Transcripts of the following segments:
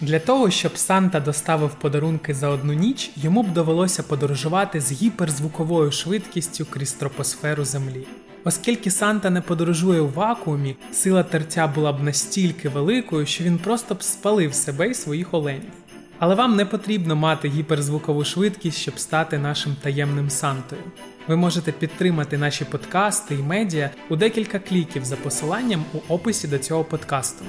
Для того, щоб Санта доставив подарунки за одну ніч, йому б довелося подорожувати з гіперзвуковою швидкістю крізь тропосферу Землі. Оскільки Санта не подорожує у вакуумі, сила тертя була б настільки великою, що він просто б спалив себе і своїх оленів. Але вам не потрібно мати гіперзвукову швидкість, щоб стати нашим таємним Сантою. Ви можете підтримати наші подкасти і медіа у декілька кліків за посиланням у описі до цього подкасту.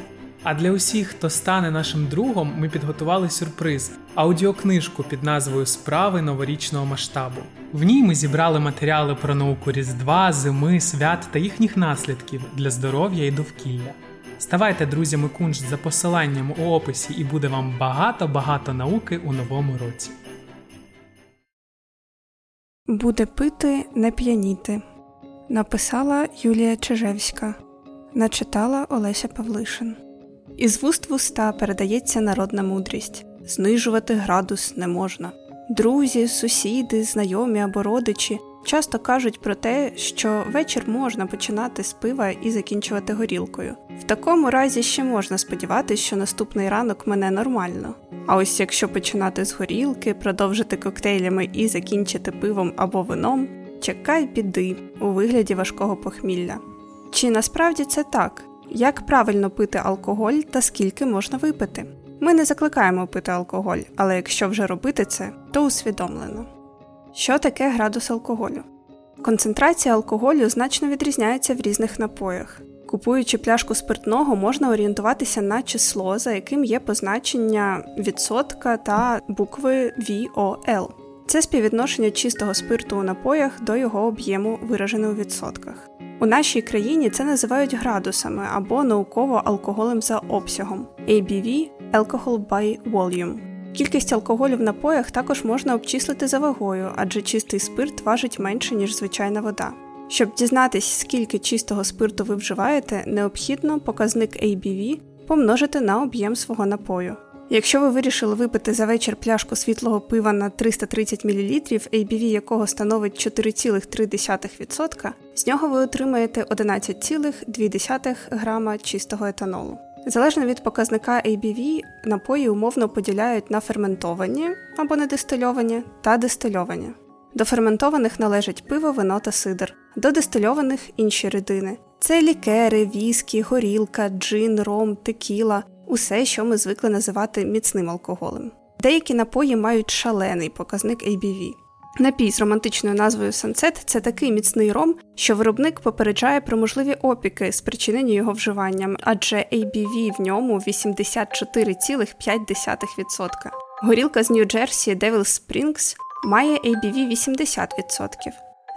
А для усіх, хто стане нашим другом, ми підготували сюрприз аудіокнижку під назвою Справи новорічного масштабу. В ній ми зібрали матеріали про науку Різдва, зими, свят та їхніх наслідків для здоров'я і довкілля. Ставайте друзями кунш за посиланням у описі, і буде вам багато-багато науки у новому році. Буде пити, не п'яніти. Написала Юлія Чижевська. Начитала Олеся Павлишин. Із вуст в уста передається народна мудрість знижувати градус не можна. Друзі, сусіди, знайомі або родичі часто кажуть про те, що вечір можна починати з пива і закінчувати горілкою. В такому разі ще можна сподіватися, що наступний ранок мене нормально. А ось якщо починати з горілки, продовжити коктейлями і закінчити пивом або вином, чекай біди у вигляді важкого похмілля. Чи насправді це так? Як правильно пити алкоголь та скільки можна випити? Ми не закликаємо пити алкоголь, але якщо вже робити це, то усвідомлено. Що таке градус алкоголю? Концентрація алкоголю значно відрізняється в різних напоях. Купуючи пляшку спиртного, можна орієнтуватися на число, за яким є позначення відсотка та букви VOL. Це співвідношення чистого спирту у напоях до його об'єму, виражене у відсотках. У нашій країні це називають градусами або науково алкоголем за обсягом ABV Alcohol by Volume. Кількість алкоголю в напоях також можна обчислити за вагою, адже чистий спирт важить менше, ніж звичайна вода. Щоб дізнатись, скільки чистого спирту ви вживаєте, необхідно показник ABV помножити на об'єм свого напою. Якщо ви вирішили випити за вечір пляшку світлого пива на 330 мл, ABV якого становить 4,3%, з нього ви отримаєте 11,2 грама чистого етанолу. Залежно від показника ABV, напої умовно поділяють на ферментовані або недистильовані та дистильовані. До ферментованих належать пиво, вино та сидр, до дистильованих інші рідини. Це лікери, віскі, горілка, джин, ром, текіла, усе, що ми звикли називати міцним алкоголем. Деякі напої мають шалений показник ABV. Напій з романтичною назвою Sunset – це такий міцний ром, що виробник попереджає про можливі опіки, спричинені його вживанням, адже ABV в ньому 84,5%. Горілка з Нью-Джерсі Devil Springs має ABV 80%.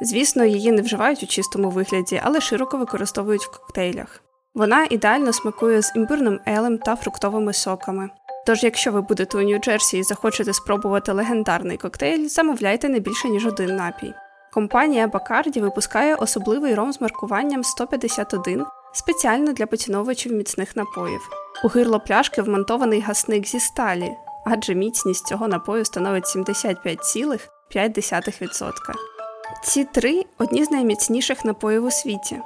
Звісно, її не вживають у чистому вигляді, але широко використовують в коктейлях. Вона ідеально смакує з імбирним елем та фруктовими соками. Тож, якщо ви будете у Нью-Джерсі і захочете спробувати легендарний коктейль, замовляйте не більше ніж один напій. Компанія Бакарді випускає особливий ром з маркуванням 151 спеціально для поціновувачів міцних напоїв. У гирло пляшки вмонтований гасник зі сталі, адже міцність цього напою становить 75,5%. Ці три одні з найміцніших напоїв у світі,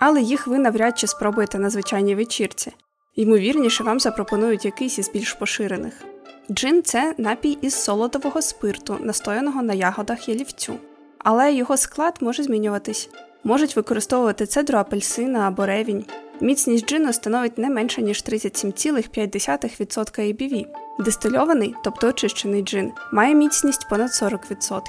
але їх ви навряд чи спробуєте на звичайній вечірці. Ймовірніше, вам запропонують якийсь із більш поширених. Джин це напій із солодового спирту, настояного на ягодах ялівцю. Але його склад може змінюватись. Можуть використовувати цедру апельсина або ревінь. Міцність джину становить не менше, ніж 37,5% ABV. Дистильований, тобто очищений джин, має міцність понад 40%.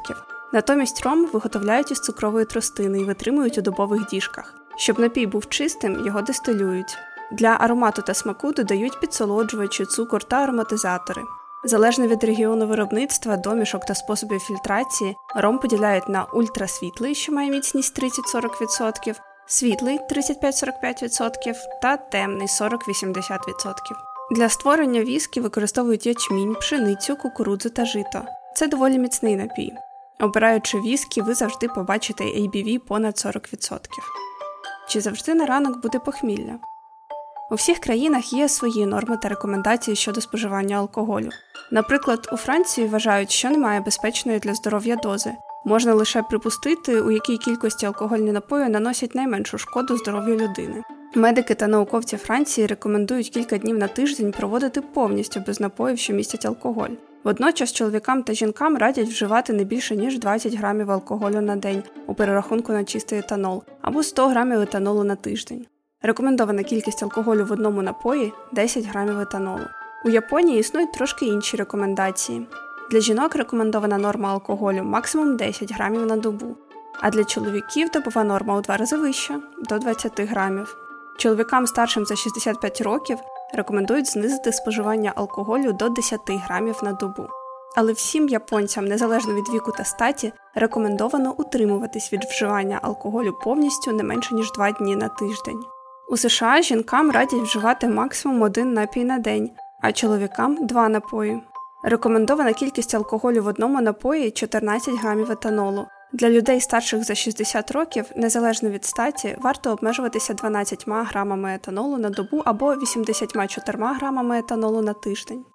Натомість ром виготовляють із цукрової тростини і витримують у дубових діжках. Щоб напій був чистим, його дистилюють. Для аромату та смаку додають підсолоджувачі, цукор та ароматизатори. Залежно від регіону виробництва, домішок та способів фільтрації, ром поділяють на ультрасвітлий, що має міцність 30-40%, світлий 35-45% та темний 40-80%. Для створення віскі використовують ячмінь, пшеницю, кукурудзу та жито. Це доволі міцний напій. Обираючи віскі, ви завжди побачите ABV понад 40%. Чи завжди на ранок буде похмілля? У всіх країнах є свої норми та рекомендації щодо споживання алкоголю. Наприклад, у Франції вважають, що немає безпечної для здоров'я дози. Можна лише припустити, у якій кількості алкогольні напої наносять найменшу шкоду здоров'ю людини. Медики та науковці Франції рекомендують кілька днів на тиждень проводити повністю без напоїв, що містять алкоголь. Водночас чоловікам та жінкам радять вживати не більше ніж 20 грамів алкоголю на день у перерахунку на чистий етанол або 100 грамів етанолу на тиждень. Рекомендована кількість алкоголю в одному напої 10 грамів етанолу. У Японії існують трошки інші рекомендації. Для жінок рекомендована норма алкоголю максимум 10 грамів на добу, а для чоловіків добова норма у два рази вища до 20 грамів. Чоловікам старшим за 65 років рекомендують знизити споживання алкоголю до 10 грамів на добу. Але всім японцям, незалежно від віку та статі, рекомендовано утримуватись від вживання алкоголю повністю не менше ніж 2 дні на тиждень. У США жінкам радять вживати максимум один напій на день, а чоловікам два напої. Рекомендована кількість алкоголю в одному напої 14 грамів етанолу. Для людей старших за 60 років, незалежно від статі, варто обмежуватися 12 грамами етанолу на добу або 84 грамами етанолу на тиждень.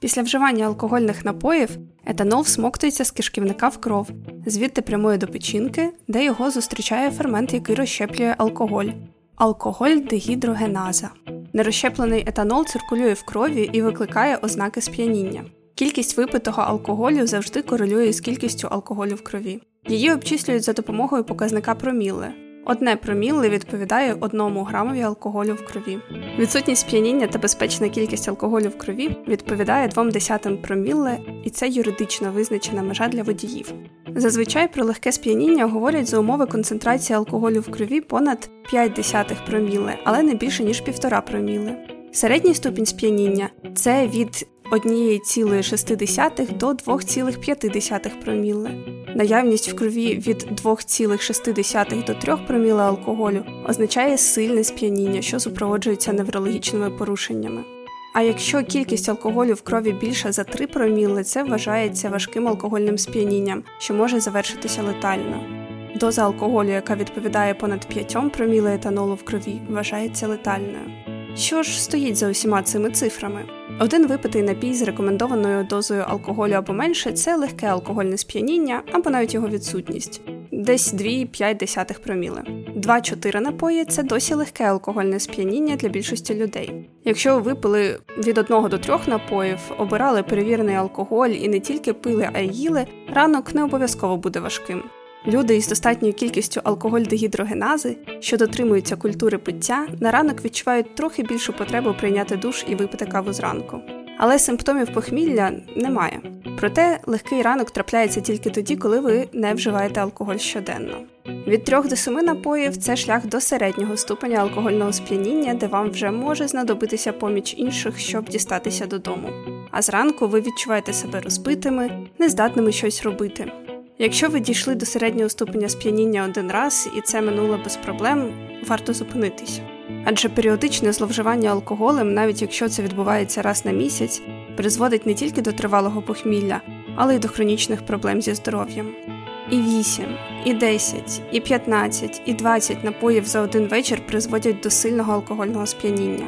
Після вживання алкогольних напоїв етанол всмоктується з кишківника в кров, звідти прямує до печінки, де його зустрічає фермент, який розщеплює алкоголь алкоголь дегідрогеназа. Нерозщеплений етанол циркулює в крові і викликає ознаки сп'яніння. Кількість випитого алкоголю завжди корелює з кількістю алкоголю в крові. Її обчислюють за допомогою показника промілли. Одне промілли відповідає одному грамові алкоголю в крові. Відсутність сп'яніння та безпечна кількість алкоголю в крові відповідає двом десятим промілле, і це юридично визначена межа для водіїв. Зазвичай про легке сп'яніння говорять за умови концентрації алкоголю в крові понад 5 десятих проміле, але не більше ніж 1,5 проміле. Середній ступінь сп'яніння це від 1,6 до 2,5 проміле. Наявність в крові від 2,6 до 3 проміле алкоголю означає сильне сп'яніння, що супроводжується неврологічними порушеннями. А якщо кількість алкоголю в крові більша за 3 проміли, це вважається важким алкогольним сп'янінням, що може завершитися летально. Доза алкоголю, яка відповідає понад 5 проміле етанолу в крові, вважається летальною. Що ж стоїть за усіма цими цифрами? Один випитий напій з рекомендованою дозою алкоголю або менше це легке алкогольне сп'яніння або навіть його відсутність, десь 2,5 проміли. 2-4 напої це досі легке алкогольне сп'яніння для більшості людей. Якщо ви випили від 1 до 3 напоїв, обирали перевірений алкоголь і не тільки пили, а й їли, ранок не обов'язково буде важким. Люди із достатньою кількістю алкоголь-дегідрогенази, що дотримуються культури пиття, на ранок відчувають трохи більшу потребу прийняти душ і випити каву зранку. Але симптомів похмілля немає. Проте легкий ранок трапляється тільки тоді, коли ви не вживаєте алкоголь щоденно. Від 3 до 7 напоїв це шлях до середнього ступеня алкогольного сп'яніння, де вам вже може знадобитися поміч інших, щоб дістатися додому. А зранку ви відчуваєте себе розбитими, нездатними щось робити. Якщо ви дійшли до середнього ступеня сп'яніння один раз і це минуло без проблем, варто зупинитись. Адже періодичне зловживання алкоголем, навіть якщо це відбувається раз на місяць, призводить не тільки до тривалого похмілля, але й до хронічних проблем зі здоров'ям. І 8, і 10, і 15, і 20 напоїв за один вечір призводять до сильного алкогольного сп'яніння.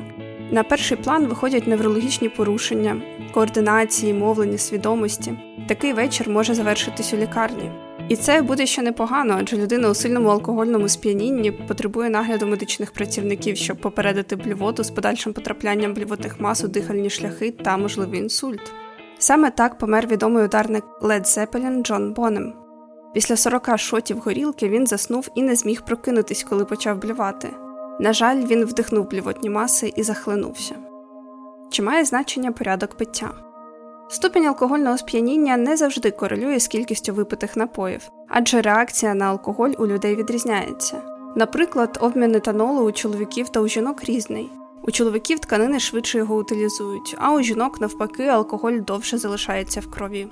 На перший план виходять неврологічні порушення, координації, мовлення, свідомості. Такий вечір може завершитись у лікарні. І це буде ще непогано, адже людина у сильному алкогольному сп'янінні потребує нагляду медичних працівників, щоб попередити блювоту з подальшим потраплянням блювотних мас у дихальні шляхи та можливий інсульт. Саме так помер відомий ударник Лед Зепелін Джон Бонем. Після 40 шотів горілки він заснув і не зміг прокинутись, коли почав блювати. На жаль, він вдихнув блювотні маси і захлинувся. Чи має значення порядок пиття? Ступінь алкогольного сп'яніння не завжди корелює з кількістю випитих напоїв, адже реакція на алкоголь у людей відрізняється. Наприклад, обмін етанолу у чоловіків та у жінок різний. У чоловіків тканини швидше його утилізують, а у жінок, навпаки, алкоголь довше залишається в крові.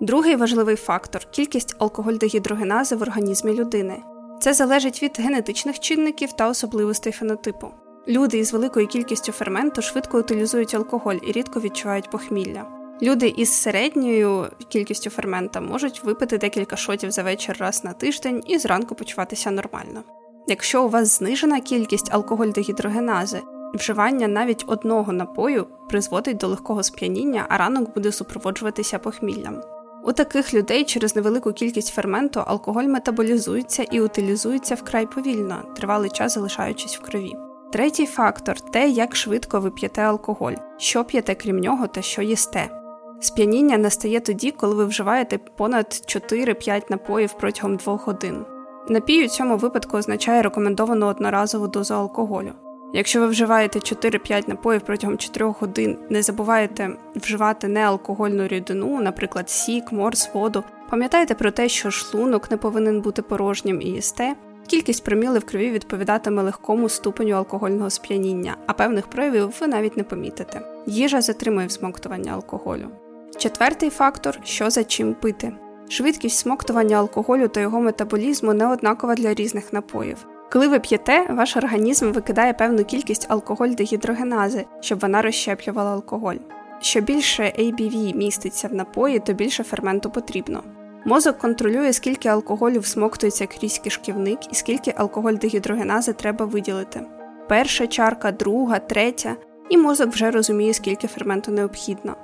Другий важливий фактор кількість алкоголь-дегідрогенази в організмі людини. Це залежить від генетичних чинників та особливостей фенотипу. Люди із великою кількістю ферменту швидко утилізують алкоголь і рідко відчувають похмілля. Люди із середньою кількістю фермента можуть випити декілька шотів за вечір раз на тиждень і зранку почуватися нормально. Якщо у вас знижена кількість алкоголь-дегідрогенази, вживання навіть одного напою призводить до легкого сп'яніння, а ранок буде супроводжуватися похміллям. У таких людей через невелику кількість ферменту алкоголь метаболізується і утилізується вкрай повільно, тривалий час залишаючись в крові. Третій фактор те, як швидко ви п'єте алкоголь, що п'єте крім нього та що їсте. Сп'яніння настає тоді, коли ви вживаєте понад 4-5 напоїв протягом 2 годин. Напій у цьому випадку означає рекомендовану одноразову дозу алкоголю. Якщо ви вживаєте 4-5 напоїв протягом 4 годин, не забувайте вживати неалкогольну рідину, наприклад, сік, морс, воду. Пам'ятайте про те, що шлунок не повинен бути порожнім і їсте. Кількість проміли в крові відповідатиме легкому ступеню алкогольного сп'яніння, а певних проявів ви навіть не помітите. Їжа затримує всмоктування алкоголю. Четвертий фактор що за чим пити. Швидкість смоктування алкоголю та його метаболізму не однакова для різних напоїв. Коли ви п'єте, ваш організм викидає певну кількість алкоголь-дегідрогенази, щоб вона розщеплювала алкоголь. Що більше ABV міститься в напої, то більше ферменту потрібно. Мозок контролює, скільки алкоголю всмоктується крізь кишківник і скільки алкоголь-дегідрогенази треба виділити. Перша чарка, друга, третя, і мозок вже розуміє, скільки ферменту необхідно.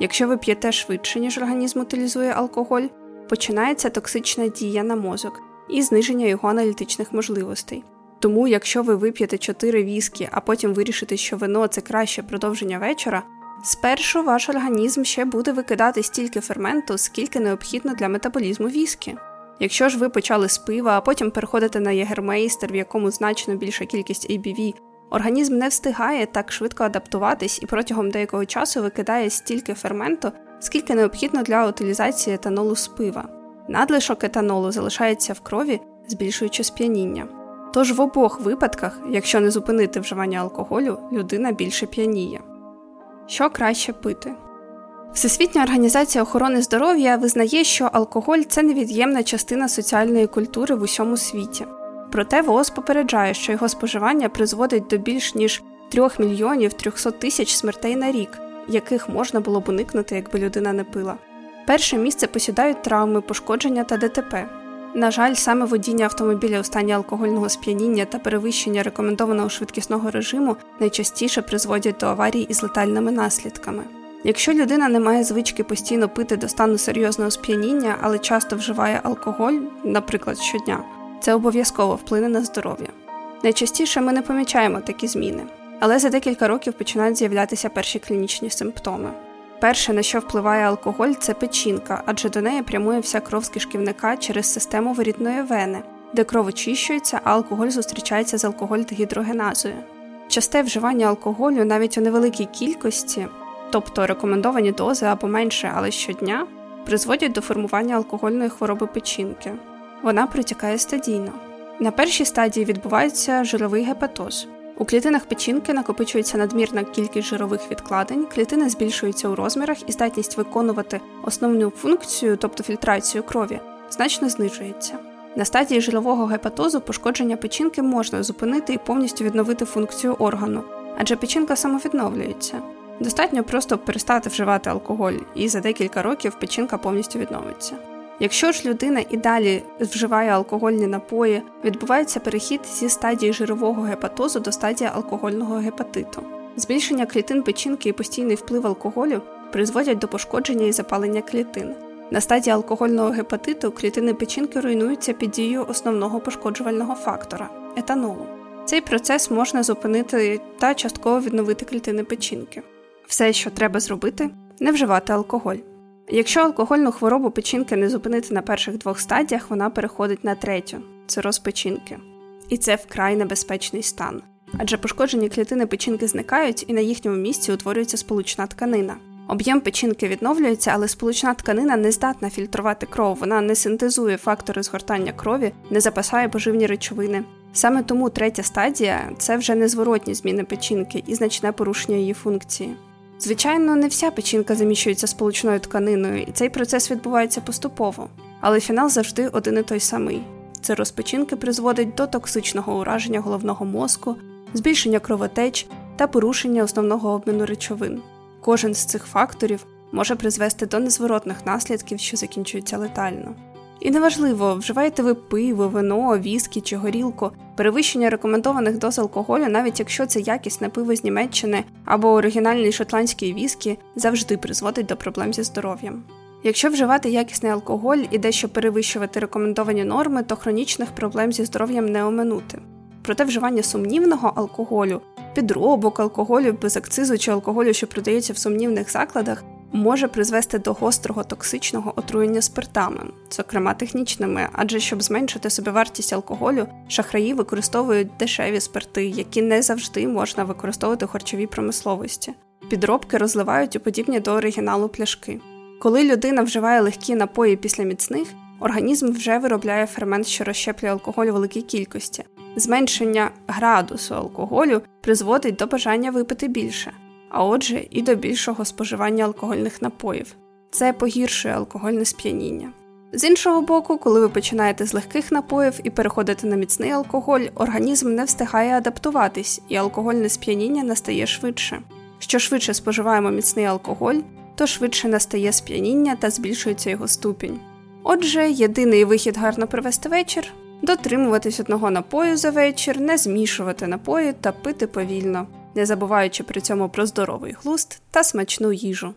Якщо ви п'єте швидше, ніж організм утилізує алкоголь, починається токсична дія на мозок і зниження його аналітичних можливостей. Тому, якщо ви вип'єте 4 віскі, а потім вирішите, що вино це краще продовження вечора, спершу ваш організм ще буде викидати стільки ферменту, скільки необхідно для метаболізму віскі. Якщо ж ви почали з пива, а потім переходите на єгермейстер, в якому значно більша кількість ABV, організм не встигає так швидко адаптуватись і протягом деякого часу викидає стільки ферменту, скільки необхідно для утилізації етанолу з пива. Надлишок етанолу залишається в крові, збільшуючи сп'яніння. Тож в обох випадках, якщо не зупинити вживання алкоголю, людина більше п'яніє. Що краще пити? Всесвітня організація охорони здоров'я визнає, що алкоголь це невід'ємна частина соціальної культури в усьому світі. Проте ВООЗ попереджає, що його споживання призводить до більш ніж 3 мільйонів 300 тисяч смертей на рік, яких можна було б уникнути, якби людина не пила. Перше місце посідають травми, пошкодження та ДТП. На жаль, саме водіння автомобіля у стані алкогольного сп'яніння та перевищення рекомендованого швидкісного режиму найчастіше призводять до аварій із летальними наслідками. Якщо людина не має звички постійно пити до стану серйозного сп'яніння, але часто вживає алкоголь, наприклад, щодня, це обов'язково вплине на здоров'я. Найчастіше ми не помічаємо такі зміни, але за декілька років починають з'являтися перші клінічні симптоми. Перше, на що впливає алкоголь, це печінка, адже до неї прямує вся кров з кишківника через систему вирідної вени, де кров очищується, а алкоголь зустрічається з алкоголь-дегідрогеназою. Часте вживання алкоголю навіть у невеликій кількості, тобто рекомендовані дози або менше, але щодня, призводять до формування алкогольної хвороби печінки. Вона протікає стадійно. На першій стадії відбувається жировий гепатоз. У клітинах печінки накопичується надмірна кількість жирових відкладень, клітини збільшуються у розмірах і здатність виконувати основну функцію, тобто фільтрацію крові, значно знижується. На стадії жирового гепатозу пошкодження печінки можна зупинити і повністю відновити функцію органу, адже печінка самовідновлюється. Достатньо просто перестати вживати алкоголь, і за декілька років печінка повністю відновиться. Якщо ж людина і далі вживає алкогольні напої, відбувається перехід зі стадії жирового гепатозу до стадії алкогольного гепатиту. Збільшення клітин печінки і постійний вплив алкоголю призводять до пошкодження і запалення клітин. На стадії алкогольного гепатиту клітини печінки руйнуються під дією основного пошкоджувального фактора етанолу. Цей процес можна зупинити та частково відновити клітини печінки. Все, що треба зробити, не вживати алкоголь. Якщо алкогольну хворобу печінки не зупинити на перших двох стадіях, вона переходить на третю цироз печінки. І це вкрай небезпечний стан. Адже пошкоджені клітини печінки зникають і на їхньому місці утворюється сполучна тканина. Об'єм печінки відновлюється, але сполучна тканина не здатна фільтрувати кров, вона не синтезує фактори згортання крові, не запасає поживні речовини. Саме тому третя стадія це вже незворотні зміни печінки і значне порушення її функції. Звичайно, не вся печінка заміщується сполучною тканиною, і цей процес відбувається поступово, але фінал завжди один і той самий. Це розпечінки призводить до токсичного ураження головного мозку, збільшення кровотеч та порушення основного обміну речовин. Кожен з цих факторів може призвести до незворотних наслідків, що закінчуються летально. І неважливо, вживаєте ви пиво, вино, віскі чи горілку, перевищення рекомендованих доз алкоголю, навіть якщо це якісне пиво з Німеччини або оригінальний шотландський віскі, завжди призводить до проблем зі здоров'ям. Якщо вживати якісний алкоголь і дещо перевищувати рекомендовані норми, то хронічних проблем зі здоров'ям не оминути. Проте вживання сумнівного алкоголю, підробок алкоголю без акцизу чи алкоголю, що продається в сумнівних закладах, може призвести до гострого токсичного отруєння спиртами, зокрема технічними, адже щоб зменшити собівартість алкоголю, шахраї використовують дешеві спирти, які не завжди можна використовувати в харчовій промисловості. Підробки розливають у подібні до оригіналу пляшки. Коли людина вживає легкі напої після міцних, організм вже виробляє фермент, що розщеплює алкоголь у великій кількості. Зменшення градусу алкоголю призводить до бажання випити більше, а отже, і до більшого споживання алкогольних напоїв. Це погіршує алкогольне сп'яніння. З іншого боку, коли ви починаєте з легких напоїв і переходите на міцний алкоголь, організм не встигає адаптуватись, і алкогольне сп'яніння настає швидше. Що швидше споживаємо міцний алкоголь, то швидше настає сп'яніння та збільшується його ступінь. Отже, єдиний вихід гарно провести вечір дотримуватись одного напою за вечір, не змішувати напої та пити повільно, не забуваючи при цьому про здоровий глуст та смачну їжу.